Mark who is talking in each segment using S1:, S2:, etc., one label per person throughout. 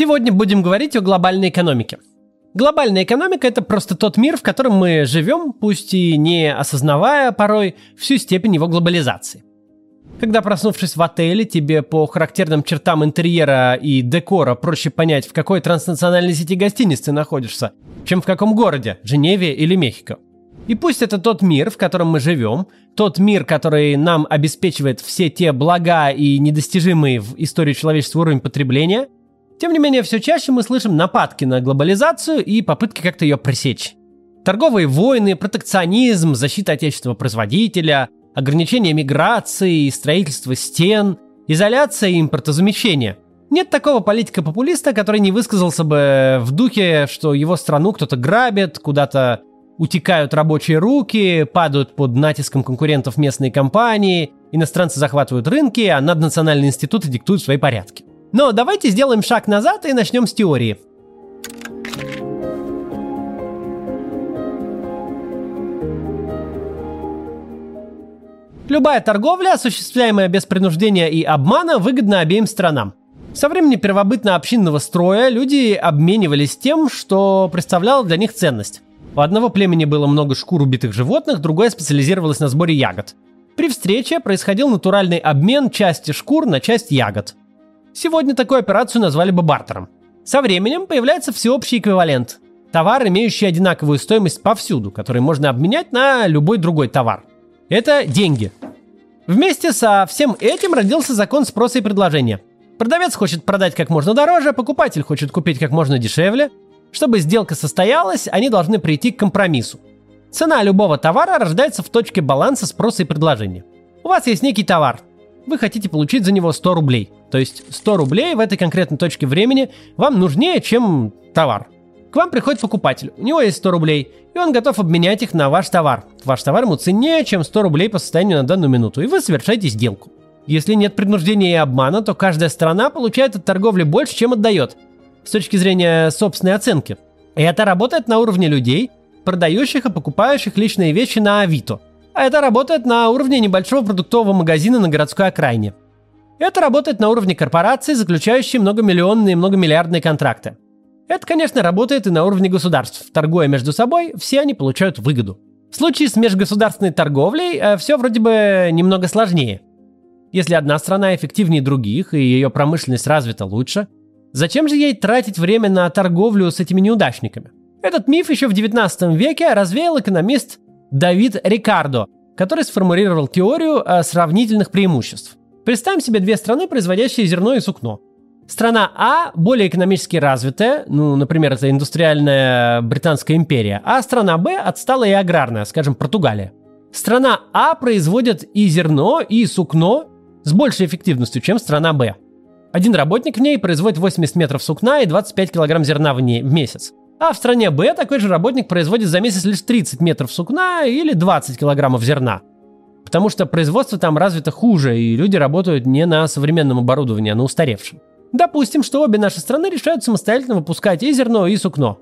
S1: Сегодня будем говорить о глобальной экономике. Глобальная экономика – это просто тот мир, в котором мы живем, пусть и не осознавая порой всю степень его глобализации. Когда проснувшись в отеле, тебе по характерным чертам интерьера и декора проще понять, в какой транснациональной сети гостиниц ты находишься, чем в каком городе – Женеве или Мехико. И пусть это тот мир, в котором мы живем, тот мир, который нам обеспечивает все те блага и недостижимые в истории человечества уровень потребления – тем не менее, все чаще мы слышим нападки на глобализацию и попытки как-то ее пресечь. Торговые войны, протекционизм, защита отечественного производителя, ограничение миграции, строительство стен, изоляция и импортозамещение. Нет такого политика-популиста, который не высказался бы в духе, что его страну кто-то грабит, куда-то утекают рабочие руки, падают под натиском конкурентов местные компании, иностранцы захватывают рынки, а наднациональные институты диктуют свои порядки. Но давайте сделаем шаг назад и начнем с теории. Любая торговля, осуществляемая без принуждения и обмана, выгодна обеим сторонам. Со времени первобытно-общинного строя люди обменивались тем, что представляло для них ценность. У одного племени было много шкур убитых животных, другое специализировалось на сборе ягод. При встрече происходил натуральный обмен части шкур на часть ягод. Сегодня такую операцию назвали бы бартером. Со временем появляется всеобщий эквивалент. Товар, имеющий одинаковую стоимость повсюду, который можно обменять на любой другой товар. Это деньги. Вместе со всем этим родился закон спроса и предложения. Продавец хочет продать как можно дороже, покупатель хочет купить как можно дешевле. Чтобы сделка состоялась, они должны прийти к компромиссу. Цена любого товара рождается в точке баланса спроса и предложения. У вас есть некий товар, вы хотите получить за него 100 рублей. То есть 100 рублей в этой конкретной точке времени вам нужнее, чем товар. К вам приходит покупатель, у него есть 100 рублей, и он готов обменять их на ваш товар. Ваш товар ему ценнее, чем 100 рублей по состоянию на данную минуту, и вы совершаете сделку. Если нет принуждения и обмана, то каждая сторона получает от торговли больше, чем отдает, с точки зрения собственной оценки. И это работает на уровне людей, продающих и покупающих личные вещи на Авито – а это работает на уровне небольшого продуктового магазина на городской окраине. Это работает на уровне корпораций, заключающей многомиллионные и многомиллиардные контракты. Это, конечно, работает и на уровне государств. Торгуя между собой, все они получают выгоду. В случае с межгосударственной торговлей э, все вроде бы немного сложнее. Если одна страна эффективнее других и ее промышленность развита лучше, зачем же ей тратить время на торговлю с этими неудачниками? Этот миф еще в 19 веке развеял экономист Давид Рикардо, который сформулировал теорию э, сравнительных преимуществ. Представим себе две страны, производящие зерно и сукно. Страна А более экономически развитая, ну, например, это индустриальная Британская империя, а страна Б отсталая и аграрная, скажем, Португалия. Страна А производит и зерно, и сукно с большей эффективностью, чем страна Б. Один работник в ней производит 80 метров сукна и 25 килограмм зерна в, ней, в месяц. А в стране Б такой же работник производит за месяц лишь 30 метров сукна или 20 килограммов зерна. Потому что производство там развито хуже, и люди работают не на современном оборудовании, а на устаревшем. Допустим, что обе наши страны решают самостоятельно выпускать и зерно, и сукно.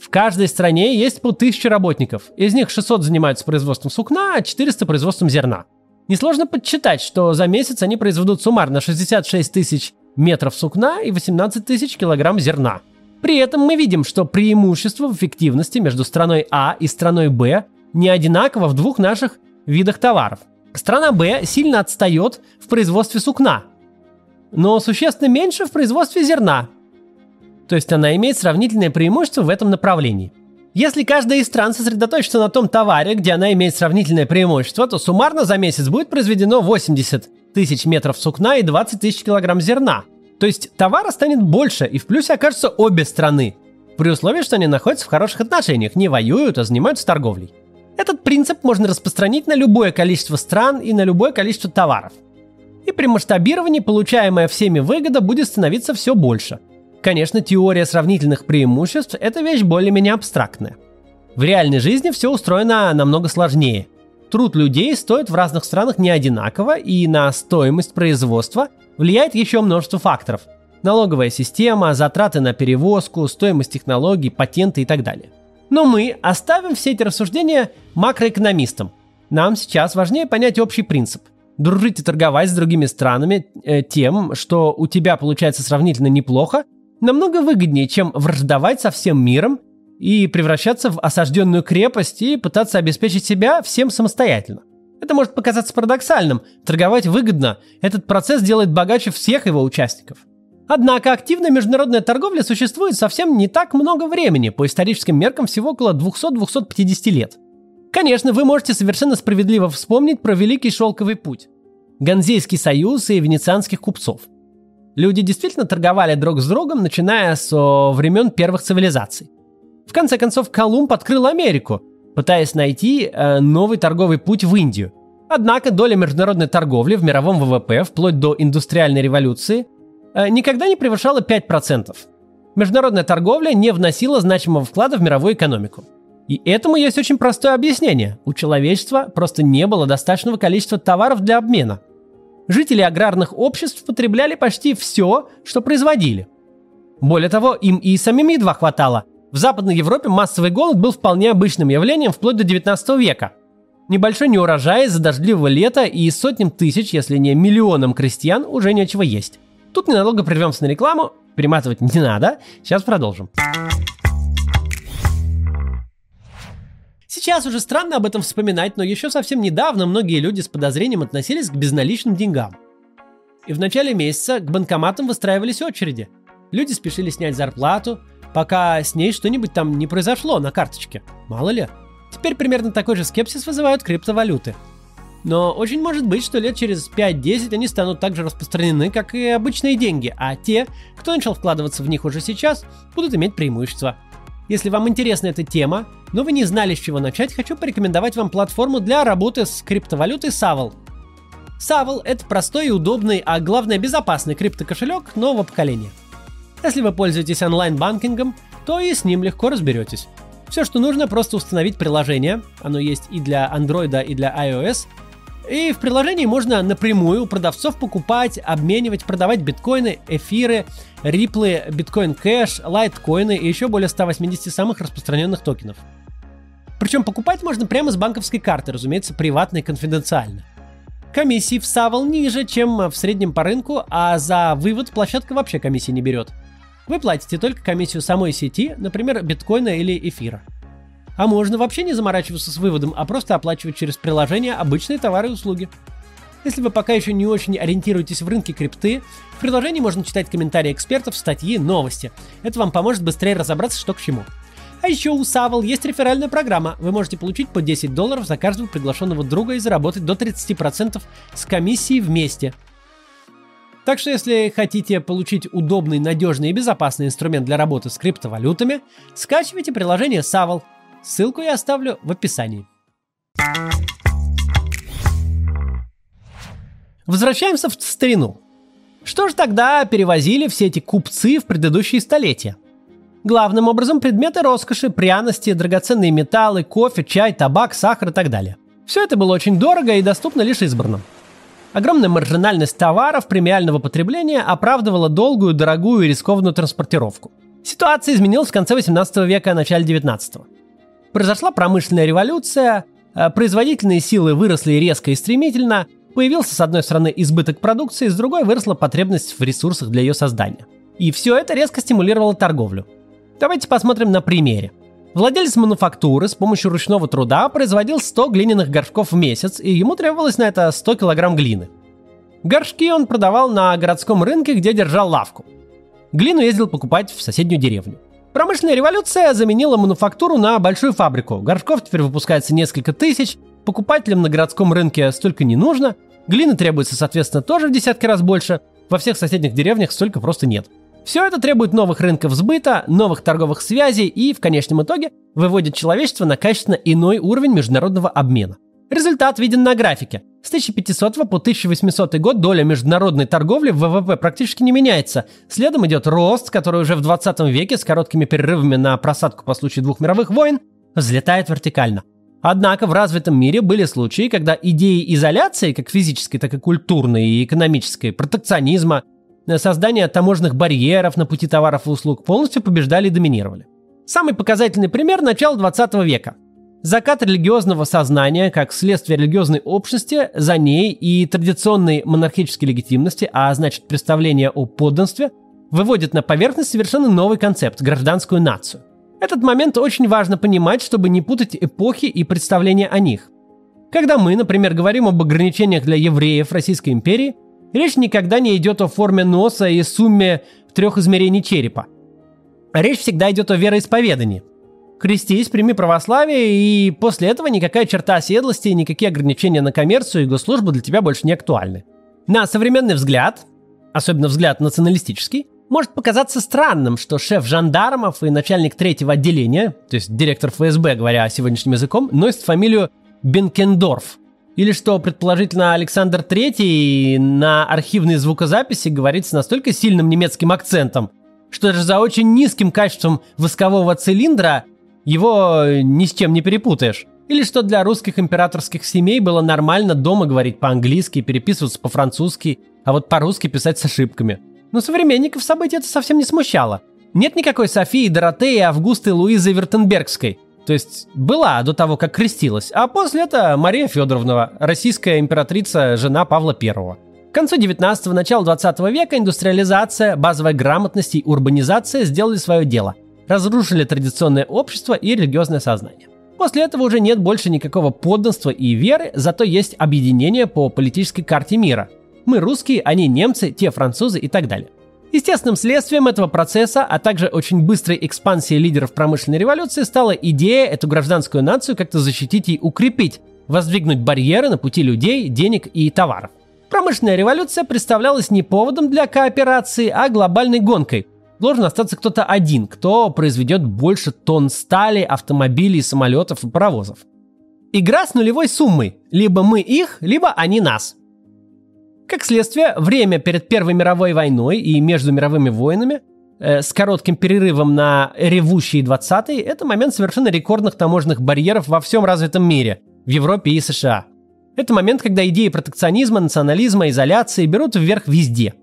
S1: В каждой стране есть по 1000 работников. Из них 600 занимаются производством сукна, а 400 производством зерна. Несложно подсчитать, что за месяц они произведут суммарно 66 тысяч метров сукна и 18 тысяч килограмм зерна – при этом мы видим, что преимущество в эффективности между страной А и страной Б не одинаково в двух наших видах товаров. Страна Б сильно отстает в производстве сукна, но существенно меньше в производстве зерна. То есть она имеет сравнительное преимущество в этом направлении. Если каждая из стран сосредоточится на том товаре, где она имеет сравнительное преимущество, то суммарно за месяц будет произведено 80 тысяч метров сукна и 20 тысяч килограмм зерна – то есть товара станет больше, и в плюсе окажутся обе страны. При условии, что они находятся в хороших отношениях, не воюют, а занимаются торговлей. Этот принцип можно распространить на любое количество стран и на любое количество товаров. И при масштабировании получаемая всеми выгода будет становиться все больше. Конечно, теория сравнительных преимуществ – это вещь более-менее абстрактная. В реальной жизни все устроено намного сложнее. Труд людей стоит в разных странах не одинаково, и на стоимость производства влияет еще множество факторов. Налоговая система, затраты на перевозку, стоимость технологий, патенты и так далее. Но мы оставим все эти рассуждения макроэкономистам. Нам сейчас важнее понять общий принцип. Дружить и торговать с другими странами э, тем, что у тебя получается сравнительно неплохо, намного выгоднее, чем враждовать со всем миром и превращаться в осажденную крепость и пытаться обеспечить себя всем самостоятельно. Это может показаться парадоксальным. Торговать выгодно. Этот процесс делает богаче всех его участников. Однако активная международная торговля существует совсем не так много времени, по историческим меркам всего около 200-250 лет. Конечно, вы можете совершенно справедливо вспомнить про Великий Шелковый путь, Ганзейский союз и венецианских купцов. Люди действительно торговали друг с другом, начиная со времен первых цивилизаций. В конце концов, Колумб открыл Америку, пытаясь найти э, новый торговый путь в Индию. Однако доля международной торговли в мировом ВВП вплоть до индустриальной революции никогда не превышала 5%. Международная торговля не вносила значимого вклада в мировую экономику. И этому есть очень простое объяснение. У человечества просто не было достаточного количества товаров для обмена. Жители аграрных обществ потребляли почти все, что производили. Более того, им и самим едва хватало – в Западной Европе массовый голод был вполне обычным явлением вплоть до 19 века. Небольшой неурожай из-за дождливого лета и сотням тысяч, если не миллионам крестьян уже нечего есть. Тут ненадолго прервемся на рекламу, перематывать не надо, сейчас продолжим. Сейчас уже странно об этом вспоминать, но еще совсем недавно многие люди с подозрением относились к безналичным деньгам. И в начале месяца к банкоматам выстраивались очереди. Люди спешили снять зарплату, пока с ней что-нибудь там не произошло на карточке. Мало ли. Теперь примерно такой же скепсис вызывают криптовалюты. Но очень может быть, что лет через 5-10 они станут так же распространены, как и обычные деньги, а те, кто начал вкладываться в них уже сейчас, будут иметь преимущество. Если вам интересна эта тема, но вы не знали, с чего начать, хочу порекомендовать вам платформу для работы с криптовалютой Saval. Saval – это простой и удобный, а главное безопасный криптокошелек нового поколения – если вы пользуетесь онлайн-банкингом, то и с ним легко разберетесь. Все, что нужно, просто установить приложение. Оно есть и для Android, и для iOS. И в приложении можно напрямую у продавцов покупать, обменивать, продавать биткоины, эфиры, риплы, биткоин кэш, лайткоины и еще более 180 самых распространенных токенов. Причем покупать можно прямо с банковской карты, разумеется, приватно и конфиденциально. Комиссии в Saval ниже, чем в среднем по рынку, а за вывод площадка вообще комиссии не берет – вы платите только комиссию самой сети, например, биткоина или эфира. А можно вообще не заморачиваться с выводом, а просто оплачивать через приложение обычные товары и услуги. Если вы пока еще не очень ориентируетесь в рынке крипты, в приложении можно читать комментарии экспертов, статьи, новости. Это вам поможет быстрее разобраться, что к чему. А еще у Saval есть реферальная программа. Вы можете получить по 10 долларов за каждого приглашенного друга и заработать до 30% с комиссией вместе – так что если хотите получить удобный, надежный и безопасный инструмент для работы с криптовалютами, скачивайте приложение Saval. Ссылку я оставлю в описании. Возвращаемся в старину. Что же тогда перевозили все эти купцы в предыдущие столетия? Главным образом предметы роскоши, пряности, драгоценные металлы, кофе, чай, табак, сахар и так далее. Все это было очень дорого и доступно лишь избранным. Огромная маржинальность товаров премиального потребления оправдывала долгую, дорогую и рискованную транспортировку. Ситуация изменилась в конце 18 века и начале 19 Произошла промышленная революция, э, производительные силы выросли резко и стремительно, появился с одной стороны избыток продукции, с другой выросла потребность в ресурсах для ее создания. И все это резко стимулировало торговлю. Давайте посмотрим на примере. Владелец мануфактуры с помощью ручного труда производил 100 глиняных горшков в месяц, и ему требовалось на это 100 килограмм глины. Горшки он продавал на городском рынке, где держал лавку. Глину ездил покупать в соседнюю деревню. Промышленная революция заменила мануфактуру на большую фабрику. Горшков теперь выпускается несколько тысяч, покупателям на городском рынке столько не нужно, глины требуется, соответственно, тоже в десятки раз больше, во всех соседних деревнях столько просто нет. Все это требует новых рынков сбыта, новых торговых связей и, в конечном итоге, выводит человечество на качественно иной уровень международного обмена. Результат виден на графике. С 1500 по 1800 год доля международной торговли в ВВП практически не меняется. Следом идет рост, который уже в 20 веке с короткими перерывами на просадку по случаю двух мировых войн взлетает вертикально. Однако в развитом мире были случаи, когда идеи изоляции, как физической, так и культурной и экономической, протекционизма, создания таможенных барьеров на пути товаров и услуг полностью побеждали и доминировали. Самый показательный пример – начала 20 века. Закат религиозного сознания как следствие религиозной общности, за ней и традиционной монархической легитимности, а значит представление о подданстве, выводит на поверхность совершенно новый концепт – гражданскую нацию. Этот момент очень важно понимать, чтобы не путать эпохи и представления о них. Когда мы, например, говорим об ограничениях для евреев Российской империи, речь никогда не идет о форме носа и сумме трех измерений черепа. Речь всегда идет о вероисповедании. Крестись, прими православие, и после этого никакая черта оседлости никакие ограничения на коммерцию и госслужбу для тебя больше не актуальны. На современный взгляд, особенно взгляд националистический, может показаться странным, что шеф жандармов и начальник третьего отделения, то есть директор ФСБ, говоря сегодняшним языком, носит фамилию Бенкендорф. Или что, предположительно, Александр III на архивной звукозаписи говорит с настолько сильным немецким акцентом, что даже за очень низким качеством воскового цилиндра его ни с чем не перепутаешь. Или что для русских императорских семей было нормально дома говорить по-английски, переписываться по-французски, а вот по-русски писать с ошибками. Но современников событий это совсем не смущало. Нет никакой Софии, Доротеи, Августы, Луизы Вертенбергской. То есть была до того, как крестилась, а после это Мария Федоровна, российская императрица, жена Павла I. К концу 19-го, начала 20 века индустриализация, базовая грамотность и урбанизация сделали свое дело. Разрушили традиционное общество и религиозное сознание. После этого уже нет больше никакого подданства и веры, зато есть объединение по политической карте мира. Мы русские, они немцы, те французы и так далее. Естественным следствием этого процесса, а также очень быстрой экспансии лидеров промышленной революции стала идея эту гражданскую нацию как-то защитить и укрепить, воздвигнуть барьеры на пути людей, денег и товаров. Промышленная революция представлялась не поводом для кооперации, а глобальной гонкой. Должен остаться кто-то один, кто произведет больше тонн стали, автомобилей, самолетов и паровозов. Игра с нулевой суммой. Либо мы их, либо они нас. Как следствие, время перед Первой мировой войной и между мировыми войнами э, с коротким перерывом на ревущие 20-е – это момент совершенно рекордных таможенных барьеров во всем развитом мире, в Европе и США. Это момент, когда идеи протекционизма, национализма, изоляции берут вверх везде.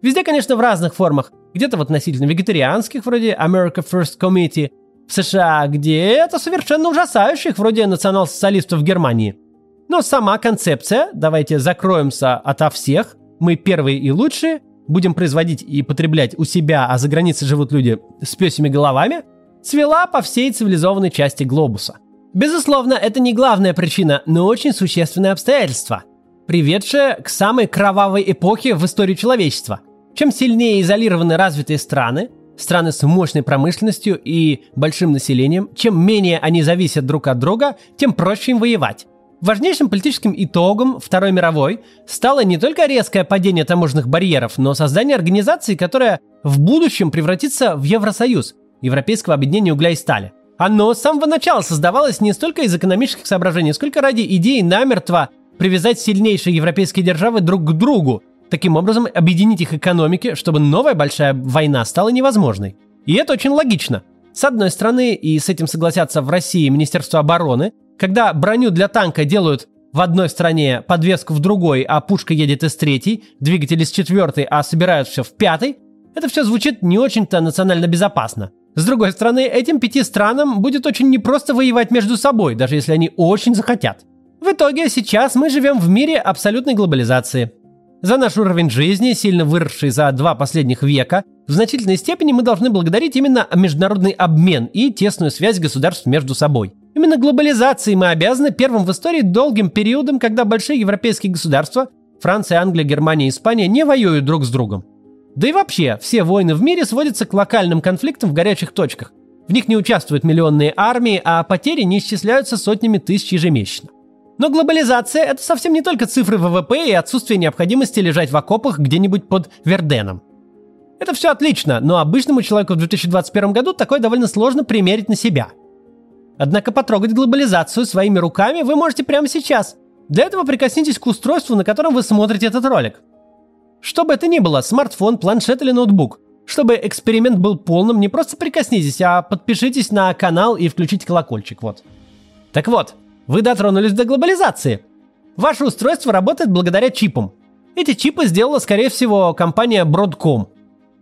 S1: Везде, конечно, в разных формах. Где-то в относительно вегетарианских, вроде America First Committee, в США, где это совершенно ужасающих, вроде национал-социалистов в Германии – но сама концепция, давайте закроемся ото всех, мы первые и лучшие, будем производить и потреблять у себя, а за границей живут люди с песями головами, цвела по всей цивилизованной части глобуса. Безусловно, это не главная причина, но очень существенное обстоятельство, приведшее к самой кровавой эпохе в истории человечества. Чем сильнее изолированы развитые страны, страны с мощной промышленностью и большим населением, чем менее они зависят друг от друга, тем проще им воевать. Важнейшим политическим итогом Второй мировой стало не только резкое падение таможенных барьеров, но создание организации, которая в будущем превратится в Евросоюз, Европейского объединения угля и стали. Оно с самого начала создавалось не столько из экономических соображений, сколько ради идеи намертво привязать сильнейшие европейские державы друг к другу, таким образом объединить их экономики, чтобы новая большая война стала невозможной. И это очень логично. С одной стороны, и с этим согласятся в России Министерство обороны, когда броню для танка делают в одной стране, подвеску в другой, а пушка едет из третьей, двигатель из четвертой, а собирают все в пятой, это все звучит не очень-то национально безопасно. С другой стороны, этим пяти странам будет очень непросто воевать между собой, даже если они очень захотят. В итоге сейчас мы живем в мире абсолютной глобализации. За наш уровень жизни, сильно выросший за два последних века, в значительной степени мы должны благодарить именно международный обмен и тесную связь государств между собой. Именно глобализации мы обязаны первым в истории долгим периодом, когда большие европейские государства Франция, Англия, Германия, Испания не воюют друг с другом. Да и вообще, все войны в мире сводятся к локальным конфликтам в горячих точках. В них не участвуют миллионные армии, а потери не исчисляются сотнями тысяч ежемесячно. Но глобализация – это совсем не только цифры ВВП и отсутствие необходимости лежать в окопах где-нибудь под Верденом. Это все отлично, но обычному человеку в 2021 году такое довольно сложно примерить на себя – Однако потрогать глобализацию своими руками вы можете прямо сейчас. Для этого прикоснитесь к устройству, на котором вы смотрите этот ролик. Что бы это ни было, смартфон, планшет или ноутбук. Чтобы эксперимент был полным, не просто прикоснитесь, а подпишитесь на канал и включите колокольчик, вот. Так вот, вы дотронулись до глобализации. Ваше устройство работает благодаря чипам. Эти чипы сделала, скорее всего, компания Broadcom –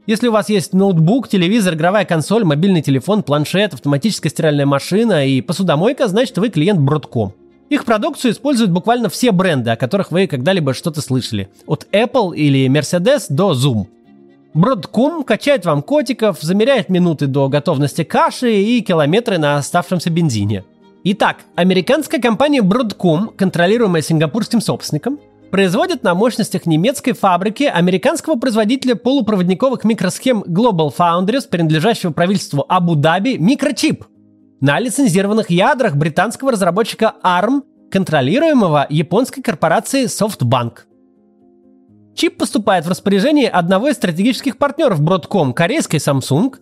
S1: если у вас есть ноутбук, телевизор, игровая консоль, мобильный телефон, планшет, автоматическая стиральная машина и посудомойка, значит вы клиент Broadcom. Их продукцию используют буквально все бренды, о которых вы когда-либо что-то слышали. От Apple или Mercedes до Zoom. Бродком качает вам котиков, замеряет минуты до готовности каши и километры на оставшемся бензине. Итак, американская компания Broadcom, контролируемая сингапурским собственником, производит на мощностях немецкой фабрики американского производителя полупроводниковых микросхем Global Foundries, принадлежащего правительству Абу-Даби, микрочип на лицензированных ядрах британского разработчика ARM, контролируемого японской корпорацией SoftBank. Чип поступает в распоряжение одного из стратегических партнеров Broadcom, корейской Samsung,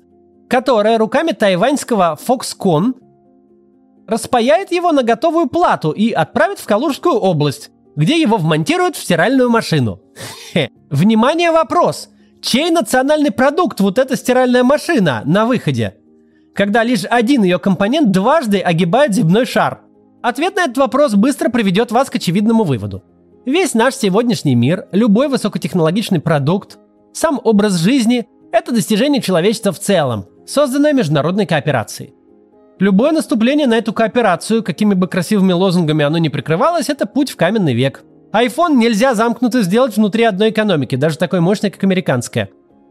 S1: которая руками тайваньского Foxconn распаяет его на готовую плату и отправит в Калужскую область, где его вмонтируют в стиральную машину. Внимание, вопрос! Чей национальный продукт вот эта стиральная машина на выходе? Когда лишь один ее компонент дважды огибает земной шар. Ответ на этот вопрос быстро приведет вас к очевидному выводу – Весь наш сегодняшний мир, любой высокотехнологичный продукт, сам образ жизни – это достижение человечества в целом, созданное международной кооперацией. Любое наступление на эту кооперацию, какими бы красивыми лозунгами оно ни прикрывалось, это путь в каменный век. iPhone нельзя замкнуто сделать внутри одной экономики, даже такой мощной, как американская.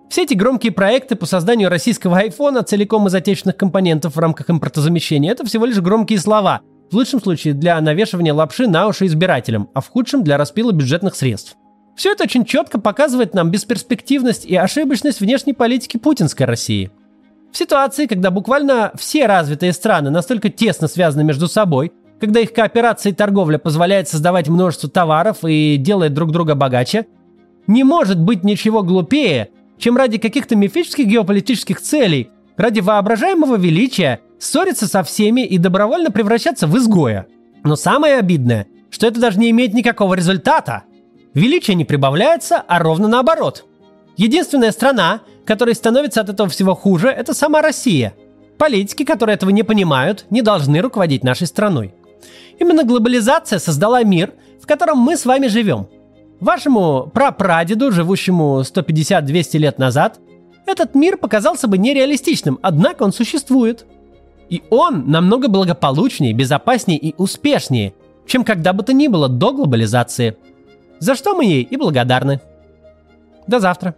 S1: Все эти громкие проекты по созданию российского iPhone целиком из отечественных компонентов в рамках импортозамещения – это всего лишь громкие слова – в лучшем случае для навешивания лапши на уши избирателям, а в худшем для распила бюджетных средств. Все это очень четко показывает нам бесперспективность и ошибочность внешней политики путинской России. В ситуации, когда буквально все развитые страны настолько тесно связаны между собой, когда их кооперация и торговля позволяет создавать множество товаров и делает друг друга богаче, не может быть ничего глупее, чем ради каких-то мифических геополитических целей, ради воображаемого величия ссориться со всеми и добровольно превращаться в изгоя. Но самое обидное, что это даже не имеет никакого результата. Величие не прибавляется, а ровно наоборот. Единственная страна, которой становится от этого всего хуже, это сама Россия. Политики, которые этого не понимают, не должны руководить нашей страной. Именно глобализация создала мир, в котором мы с вами живем. Вашему прапрадеду, живущему 150-200 лет назад, этот мир показался бы нереалистичным, однако он существует. И он намного благополучнее, безопаснее и успешнее, чем когда бы то ни было до глобализации. За что мы ей и благодарны. До завтра.